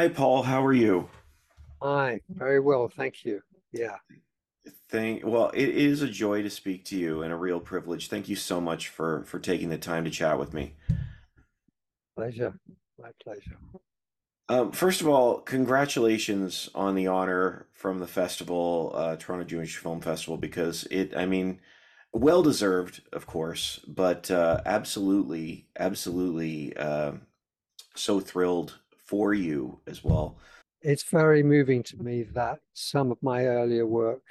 Hi, Paul. How are you? Hi, very well, thank you. Yeah, Thank, well, it is a joy to speak to you and a real privilege. Thank you so much for for taking the time to chat with me. pleasure. My pleasure. Um, first of all, congratulations on the honor from the festival, uh, Toronto Jewish Film Festival, because it, I mean, well deserved, of course, but uh, absolutely, absolutely, uh, so thrilled for you as well. It's very moving to me that some of my earlier work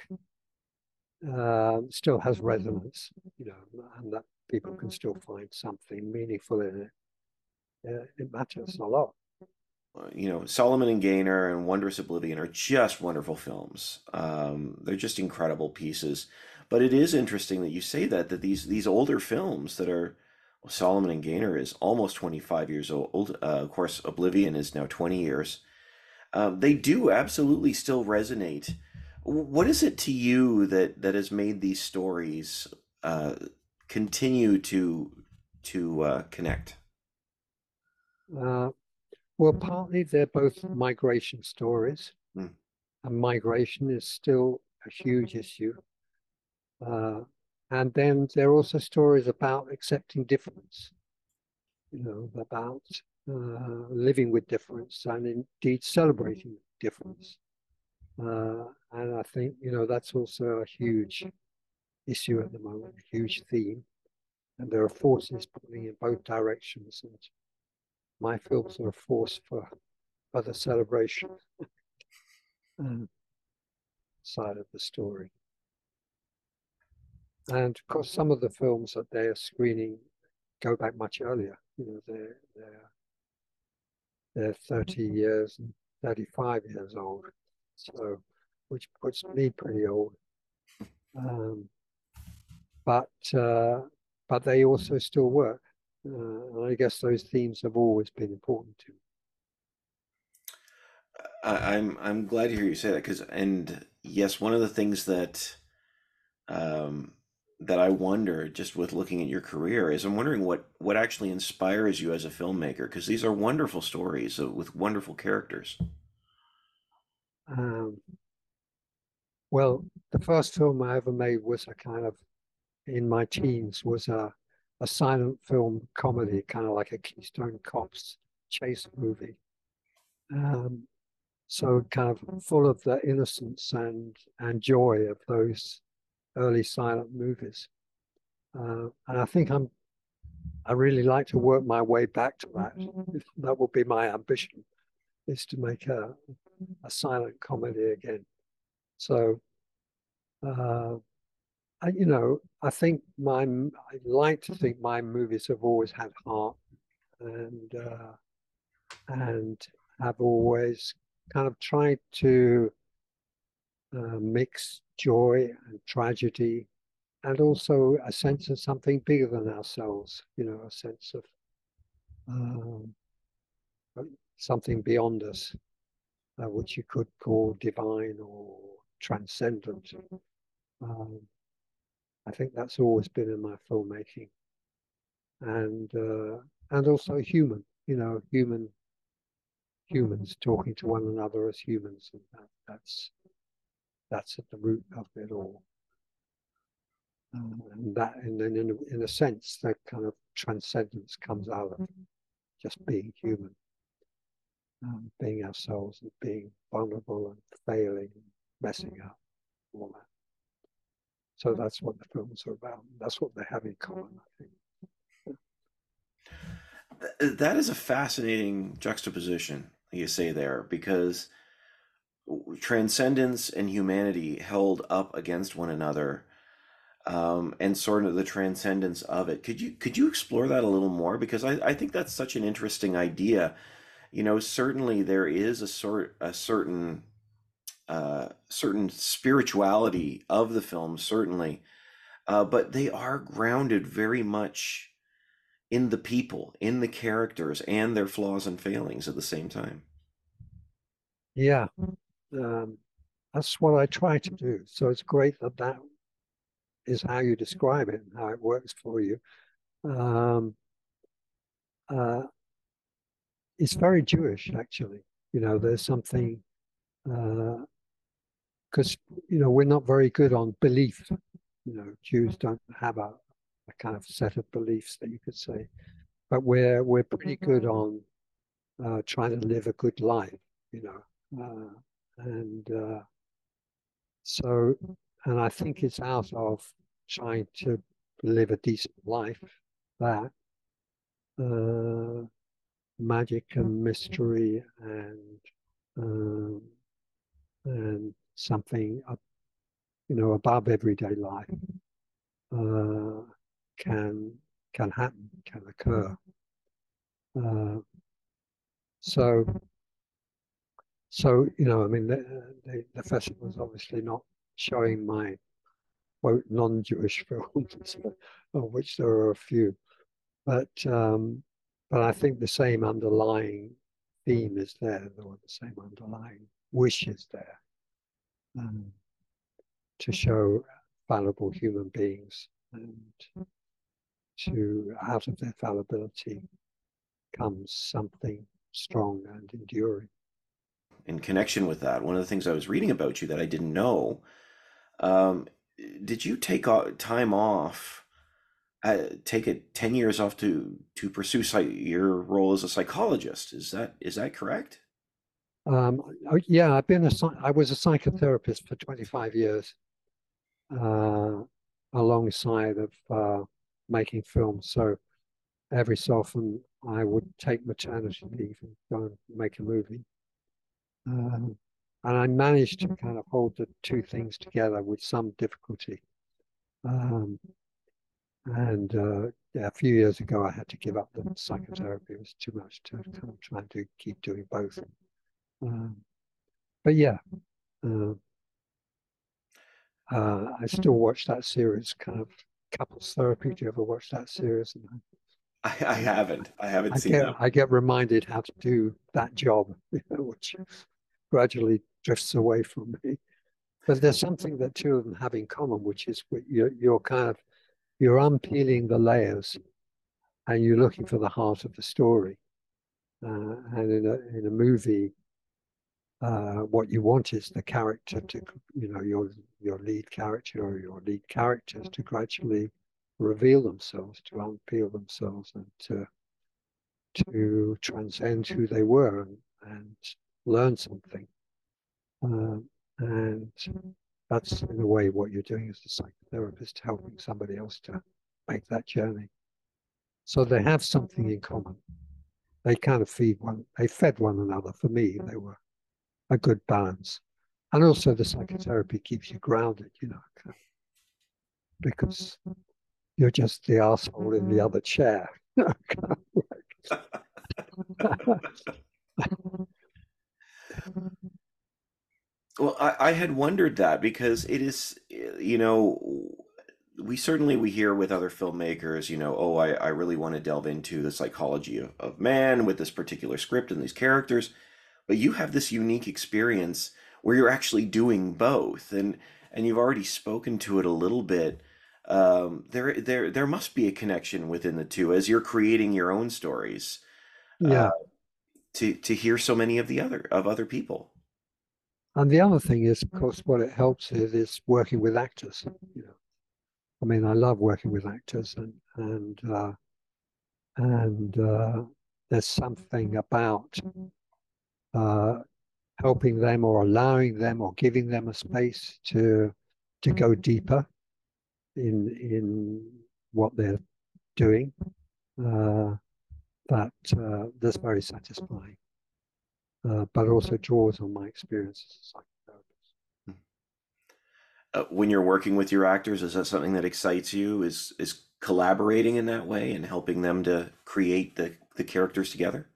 um, still has resonance, you know, and that people can still find something meaningful in it. Yeah, it matters a lot. uh, you know, Solomon and Gaenor and Wondrous Oblivion are just wonderful films. Um, they're just incredible pieces. But it is interesting that you say that that these these older films that are well, Solomon and Gaenor is almost 25 years old. Uh, of course, Oblivion is now 20 years. Um, they do absolutely still resonate. What is it to you that that has made these stories uh, continue to to uh, connect? Uh, well, partly they're both migration stories, Mm, and migration is still a huge issue. And then there are also stories about accepting difference, you know, about uh, living with difference and indeed celebrating difference. Uh, and I think, you know, that's also a huge issue at the moment, a huge theme. And there are forces pulling in both directions. And my films are a force for, the celebration uh, side of the story. And of course, some of the films that they are screening go back much earlier. You know, they're, they're, they're 30 years and 35 years old. So, which puts me pretty old. Um, but uh, but they also still work. Uh, and I guess those themes have always been important to I, I'm I'm glad to hear you say that because and yes, one of the things that um, that I wonder just with looking at your career is I'm wondering what what actually inspires you as a filmmaker because these are wonderful stories uh, with wonderful characters. Um, well, the first film I ever made was a kind of in my teens was a a silent film comedy, kind of like a Keystone Cops chase movie. Um, so kind of full of the innocence and and joy of those early silent movies. Uh, and I think I'm I really like to work my way back to that. That will be my ambition, is to make a, a silent comedy again. So, uh, I, you know, I think my, I like to think my movies have always had heart and, uh, and have always kind of tried to uh, mix joy and tragedy and also a sense of something bigger than ourselves, you know, a sense of um, something beyond us, uh, which you could call divine or transcendent. Um, I think that's always been in my filmmaking, and uh, and also human, you know, human humans talking to one another as humans, and that, that's that's at the root of it all. Um, and that, and then in a, in a sense, that kind of transcendence comes out of just being human, um, being ourselves, and being vulnerable and failing, and messing up, all that. So that's what the films are about. That's what they have in common, I think. Th- That is a fascinating juxtaposition you say there because transcendence and humanity held up against one another um, and sort of the transcendence of it. Could you could you explore that a little more? Because I, I think that's such an interesting idea. You know, certainly there is a sort a certain uh, certain spirituality of the film, certainly, uh, but they are grounded very much in the people, in the characters, and their flaws and failings at the same time. Yeah, um, that's what I try to do. So it's great that that is how you describe it and how it works for you. Um, uh, it's very Jewish, actually. You know, there's something because uh, you know we're not very good on belief. You know, Jews don't have a, a kind of set of beliefs that you could say, but we're we're pretty good on uh, trying to live a good life. You know, uh, and uh, so and I think it's out of trying to live a decent life that uh, magic and mystery and um, and something up, you know above everyday life uh, can can happen can occur. Uh, so so you know i mean the, the, the festival is obviously not showing my quote non-jewish films of which there are a few but um, but i think the same underlying theme is there or the same underlying wish is there um, to show fallible human beings and to out of their fallibility comes something strong and enduring. In connection with that, one of the things I was reading about you that I didn't know, um, did you take time off, uh, take it ten years off to to pursue your role as a psychologist? Is that is that correct? Um, oh, yeah, I've been a I was a psychotherapist for 25 years, uh, alongside of uh, making films. So every so often I would take maternity leave and go and make a movie. Um, and I managed to kind of hold the two things together with some difficulty. Um, and uh, yeah, a few years ago, I had to give up the psychotherapy. It was too much to kind of try to keep doing both. Um, but yeah, uh, uh, I still watch that series, kind of couples therapy. Do you ever watch that series? I, I haven't. I haven't I seen get, that. I get reminded how to do that job, you know, which gradually drifts away from me. But there's something that two of them have in common, which is you're, you're kind of you're unpeeling the layers, and you're looking for the heart of the story. Uh, and in a in a movie, uh, what you want is the character to, you know, your your lead character or your lead characters to gradually reveal themselves, to unpeel themselves, and to to transcend who they were and, and learn something. Um, and that's in a way what you're doing as a psychotherapist, helping somebody else to make that journey. So they have something in common. They kind of feed one. They fed one another. For me, they were a good balance. And also the psychotherapy keeps you grounded, you know, because you're just the asshole in the other chair. well, I, I had wondered that because it is, you know, we certainly we hear with other filmmakers, you know, oh, I, I really want to delve into the psychology of, of man with this particular script and these characters but you have this unique experience where you're actually doing both and and you've already spoken to it a little bit. Um, there there there must be a connection within the two as you're creating your own stories yeah. uh, to to hear so many of the other of other people and the other thing is of course what it helps is is working with actors you know. I mean i love working with actors and and uh, and uh, there's something about uh, helping them or allowing them or giving them a space to to go deeper in in what they're doing. Uh, that uh, that's very satisfying, uh, but also draws on my experience as a psychotherapist. Uh, when you're working with your actors, is that something that excites you? Is is collaborating in that way and helping them to create the the characters together?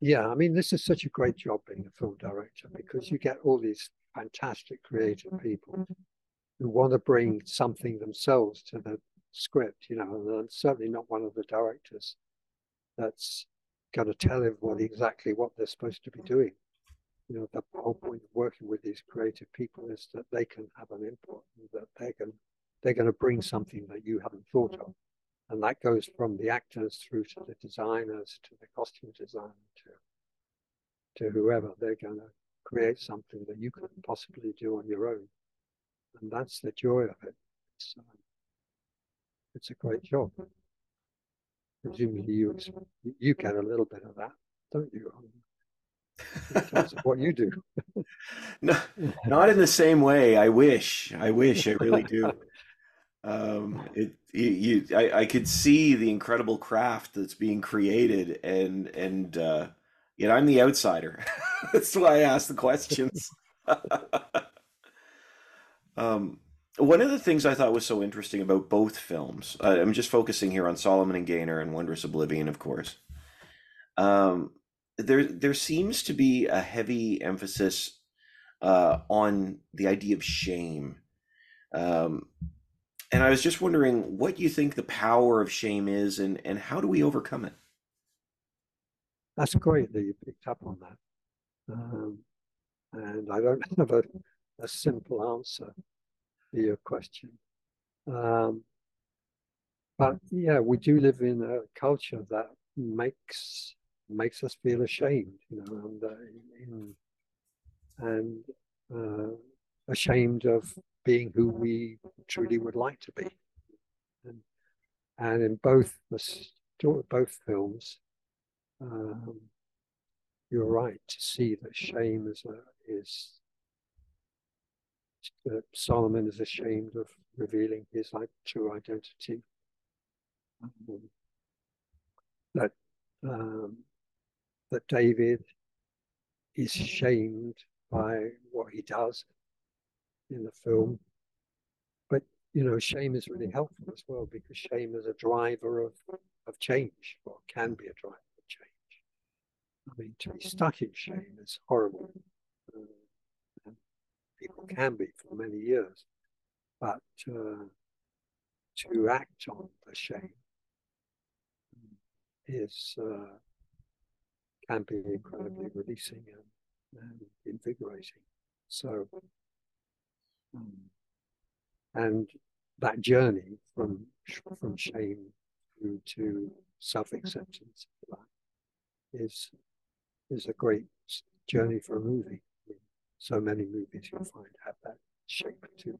Yeah, I mean, this is such a great job being a film director because you get all these fantastic creative people who want to bring something themselves to the script, you know, and I'm certainly not one of the directors that's going to tell everybody exactly what they're supposed to be mm. doing. You know, the whole point of working with these creative people is that they can have an input that they're going, they're going to bring something that you haven't thought of. Mm. And that goes from the actors through to the designers, to the costume designer, to to whoever, they're going to create something that you couldn't possibly do on your own. And that's the joy of it. It's, uh, it's a great mm. job. Presumably you you get a little bit of that, don't you? What you do. no, not in the same way. I wish. I wish. I really do. Um, it you, you I, I could see the incredible craft that's being created, and and uh, yet I'm the outsider. that's why I ask the questions. um, one of the things I thought was so interesting about both films, uh, I'm just focusing here on Solomon and Gaenor and Wondrous Oblivion, of course. Um, there, there seems to be a heavy emphasis uh, on the idea of shame. Um, and I was just wondering what you think the power of shame is, and and how do we overcome it? That's great that you picked up on that. Um, and I don't have a, a simple answer your question. Um, but yeah, we do live in a culture that makes makes us feel ashamed, you know, and uh, in, and uh, ashamed of being who we truly would like to be. And, and in both the both films, um, you're right to see that shame is a, is that Solomon is ashamed of revealing his true identity. Um, that um, that David is shamed by what he does in the film. But you know, shame is really helpful as well because shame is a driver of, of change, or can be a driver of change. I mean, to be stuck in shame is horrible. People can be for many years, but uh, to act on the shame is uh, can be incredibly releasing and, and invigorating. So Mm. And that journey from from shame through to self acceptance is is a great journey for a movie. So many movies you'll find have that shape to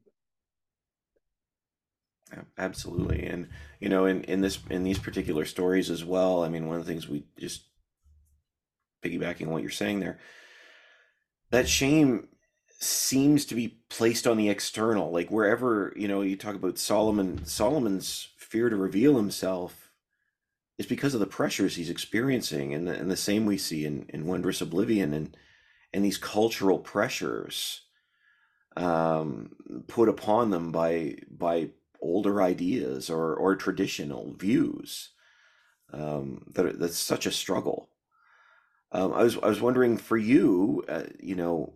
them. Absolutely, and you know, in in this in these particular stories as well. I mean, one of the things we just piggybacking on what you're saying there, that shame seems to be placed on the external like wherever you know you talk about solomon solomon's fear to reveal himself is because of the pressures he's experiencing and the, and the same we see in, in wondrous oblivion and and these cultural pressures um, put upon them by by older ideas or or traditional views um, that that's such a struggle um, I was I was wondering for you, uh, you know,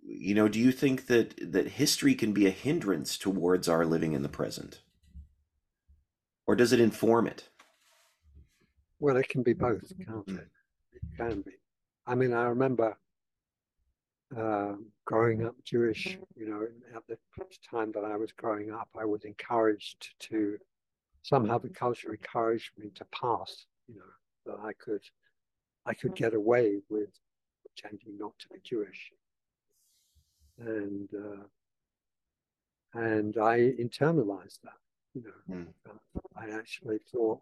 you know, do you think that that history can be a hindrance towards our living in the present? Or does it inform it? Well, it can be both, can't it? It can be. I mean, I remember uh, growing up Jewish, you know, at the time that I was growing up, I was encouraged to somehow the culture encouraged me to pass, you know, that I could I could get away with pretending not to be Jewish and uh, and I internalized that. You know, mm. I actually thought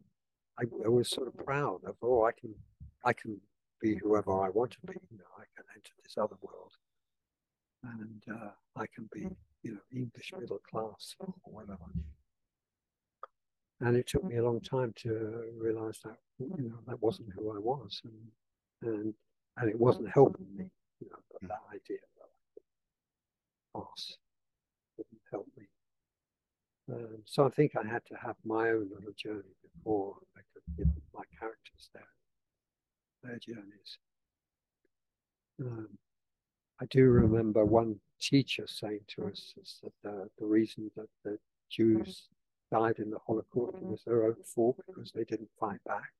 I, I, was sort of proud of oh, I can I can be whoever I want to be. You know, I can enter this other world, and uh, I can be you know English middle class or whatever. And it took me a long time to realize that you know that wasn't who I was, and and and it wasn't helping me. You know, that, that idea pass didn't help me. Um, so I think I had to have my own little journey before I could give my characters their journeys. Um, I do remember one teacher saying to us that the, the reason that the Jews died in the Holocaust was their own fault because they didn't fight back.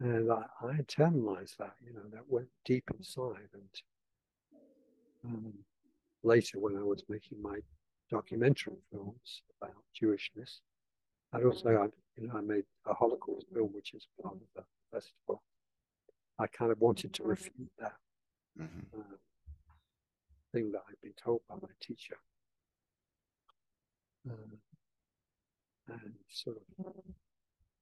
And I, I internalized that, you know, that went deep inside. And um, later when I was making my documentary films about Jewishness. And also, I, you know, I made a Holocaust film, which is part of the festival. I kind of wanted to refute that Mhm. uh, thing that I'd been told by my teacher. Uh, and sort of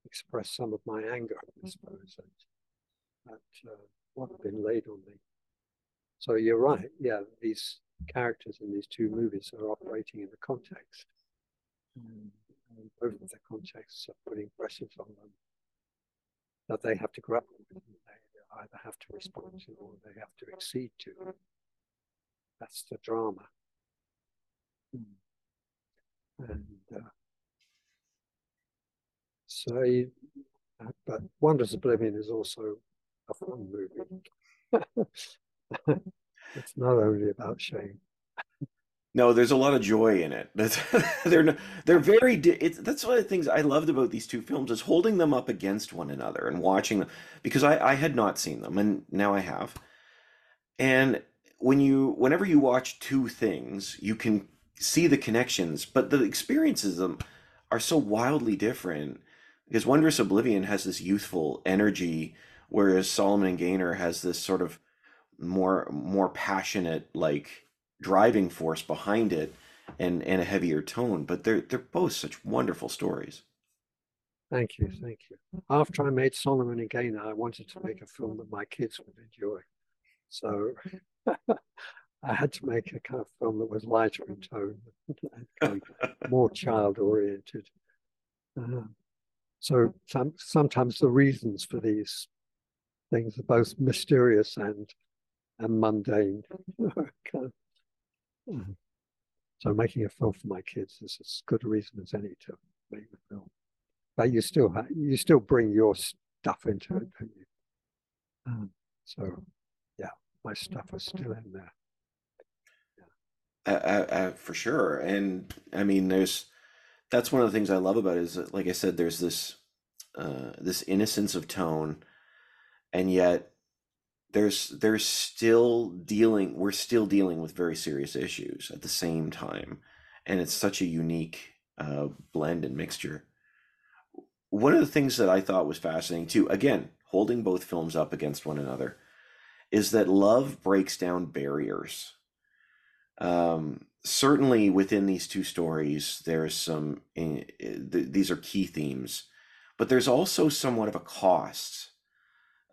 express some of my anger, I suppose, at, at uh, what had been laid on me. So you're right. Yeah, these characters in these two movies are operating in the context. And, and both of the contexts are putting pressures on them that they have to grapple with. They either have to respond to or they have to accede to. That's the drama. And uh, so, uh, but Wondrous Oblivion is also a fun movie. it's not only about Shane. No, there's a lot of joy in it. That's they're they're very. It's that's one of the things I loved about these two films is holding them up against one another and watching them because I I had not seen them and now I have. And when you whenever you watch two things, you can see the connections, but the experiences of them are so wildly different because Wondrous Oblivion has this youthful energy, whereas Solomon and Gaenor has this sort of more more passionate like driving force behind it and and a heavier tone but they're they're both such wonderful stories Thank you, thank you. After I made Solomon and Gaenor, I wanted to make a film that my kids would enjoy. So I had to make a kind of film that was lighter in tone, and kind of more child oriented. Uh, so some, sometimes the reasons for these things are both mysterious and and mundane. Kind of- Mhm. So making a film for my kids is as good a reason as any to make the film. But you still ha- you still bring your stuff into it, don't you? Um, so yeah, my stuff is still in there. uh, uh, uh, for sure and i mean there's that's one of the things i love about it is that, like i said there's this uh this innocence of tone and yet there's there's still dealing we're still dealing with very serious issues at the same time and it's such a unique uh blend and mixture one of the things that I thought was fascinating too, again, holding both films up against one another, is that love breaks down barriers. Um, certainly within these two stories, there's some, eh, eh, th- these are key themes, but there's also somewhat of a cost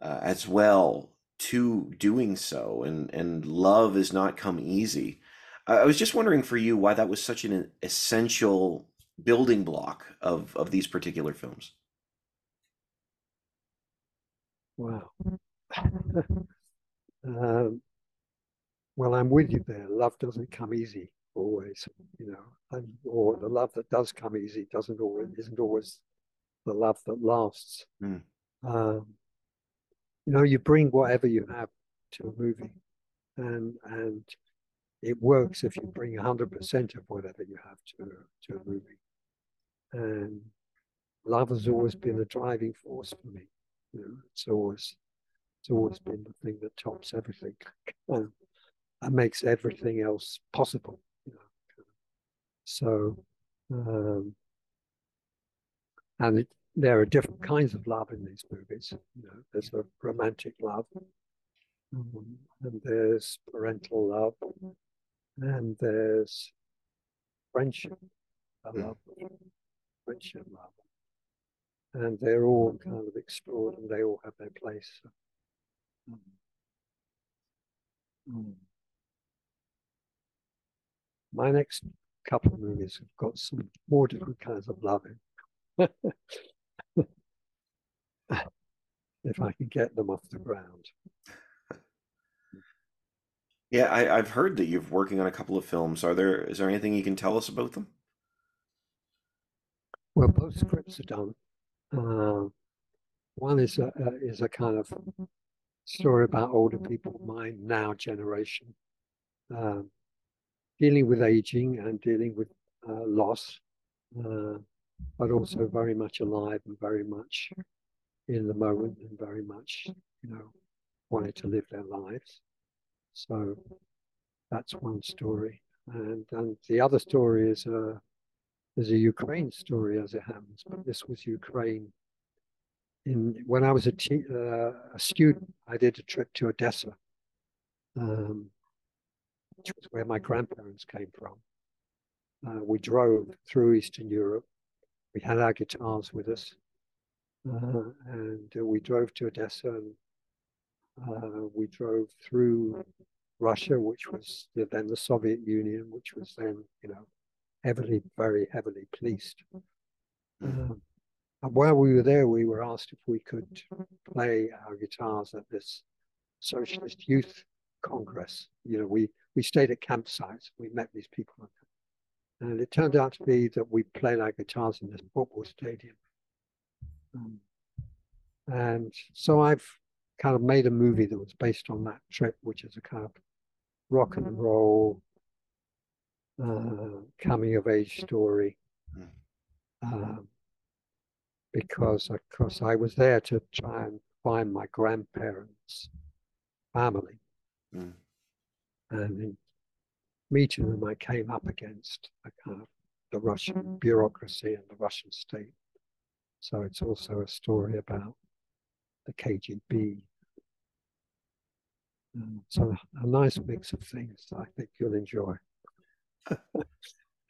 uh, as well to doing so, and, and love has not come easy. I was just wondering for you why that was such an essential building block of of these particular films. Wow. um, well, I'm with you there. Love doesn't come easy always, you know, and or the love that does come easy doesn't always isn't always the love that lasts. Mm. Um, you know, you bring whatever you have to a movie, and and it works if you bring hundred percent of whatever you have to to a movie. And love has always been a driving force for me. You know, it's always it's always been the thing that tops everything and, and makes everything else possible. You know, so um, and it, there are different kinds of love in these movies. You know, there's a romantic love, um, and there's parental love, and there's friendship, a Mm. love, friendship love, and they're all kind of explored, and they all have their place. Um, mm. My next couple of movies have got some more different kinds of love in. if I can get them off the ground. Yeah, I, I've heard that you're working on a couple of films. Are there is there anything you can tell us about them? Well, both scripts are done. Uh, one is a, a is a kind of story about older people, my now generation, um, dealing with aging and dealing with uh, loss, uh, but also very much alive and very much in the moment and very much, you know, wanting to live their lives. So that's one story, and and the other story is a is a Ukraine story as it happens, but this was Ukraine in when I was a, uh, a student, I did a trip to Odessa, um, which was where my grandparents came from. Uh, we drove through Eastern Europe. We had our guitars with us, uh, and uh, we drove to Odessa, and uh, we drove through Russia, which was then the Soviet Union, which was then, you know, heavily, very heavily policed. Um, and while we were there, we were asked if we could play our guitars at this socialist youth congress. You know, we we stayed at campsites. We met these people, and it turned out to be that we played our guitars in this football stadium. Um, and so I've kind of made a movie that was based on that trip, which is a kind of rock and roll uh, coming of age story. Um, because of course I was there to try and find my grandparents' family. Mm. And in meeting them, I came up against kind of the Russian bureaucracy and the Russian state. So it's also a story about the KGB. Um, so a nice mix of things I think you'll enjoy.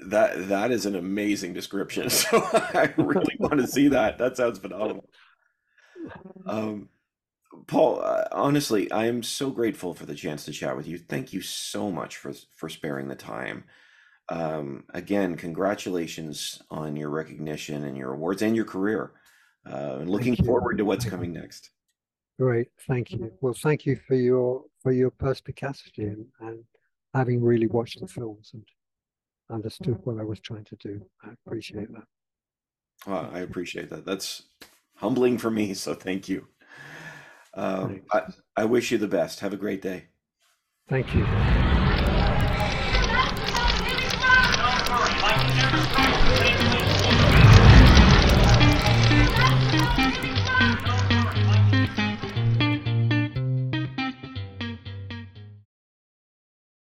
that that is an amazing description. So I really want to see that. That sounds phenomenal. Um, Paul, uh, honestly, I am so grateful for the chance to chat with you. Thank you so much for for sparing the time. Um, again, congratulations on your recognition and your awards and your career. Uh, and looking forward to what's coming next. Great, thank you. Well, thank you for your for your perspicacity and, and having really watched the films and understood what I was trying to do. I appreciate that. Well, I appreciate that. That's humbling for me. So thank you. Um, I, I wish you the best. Have a great day. Thank you.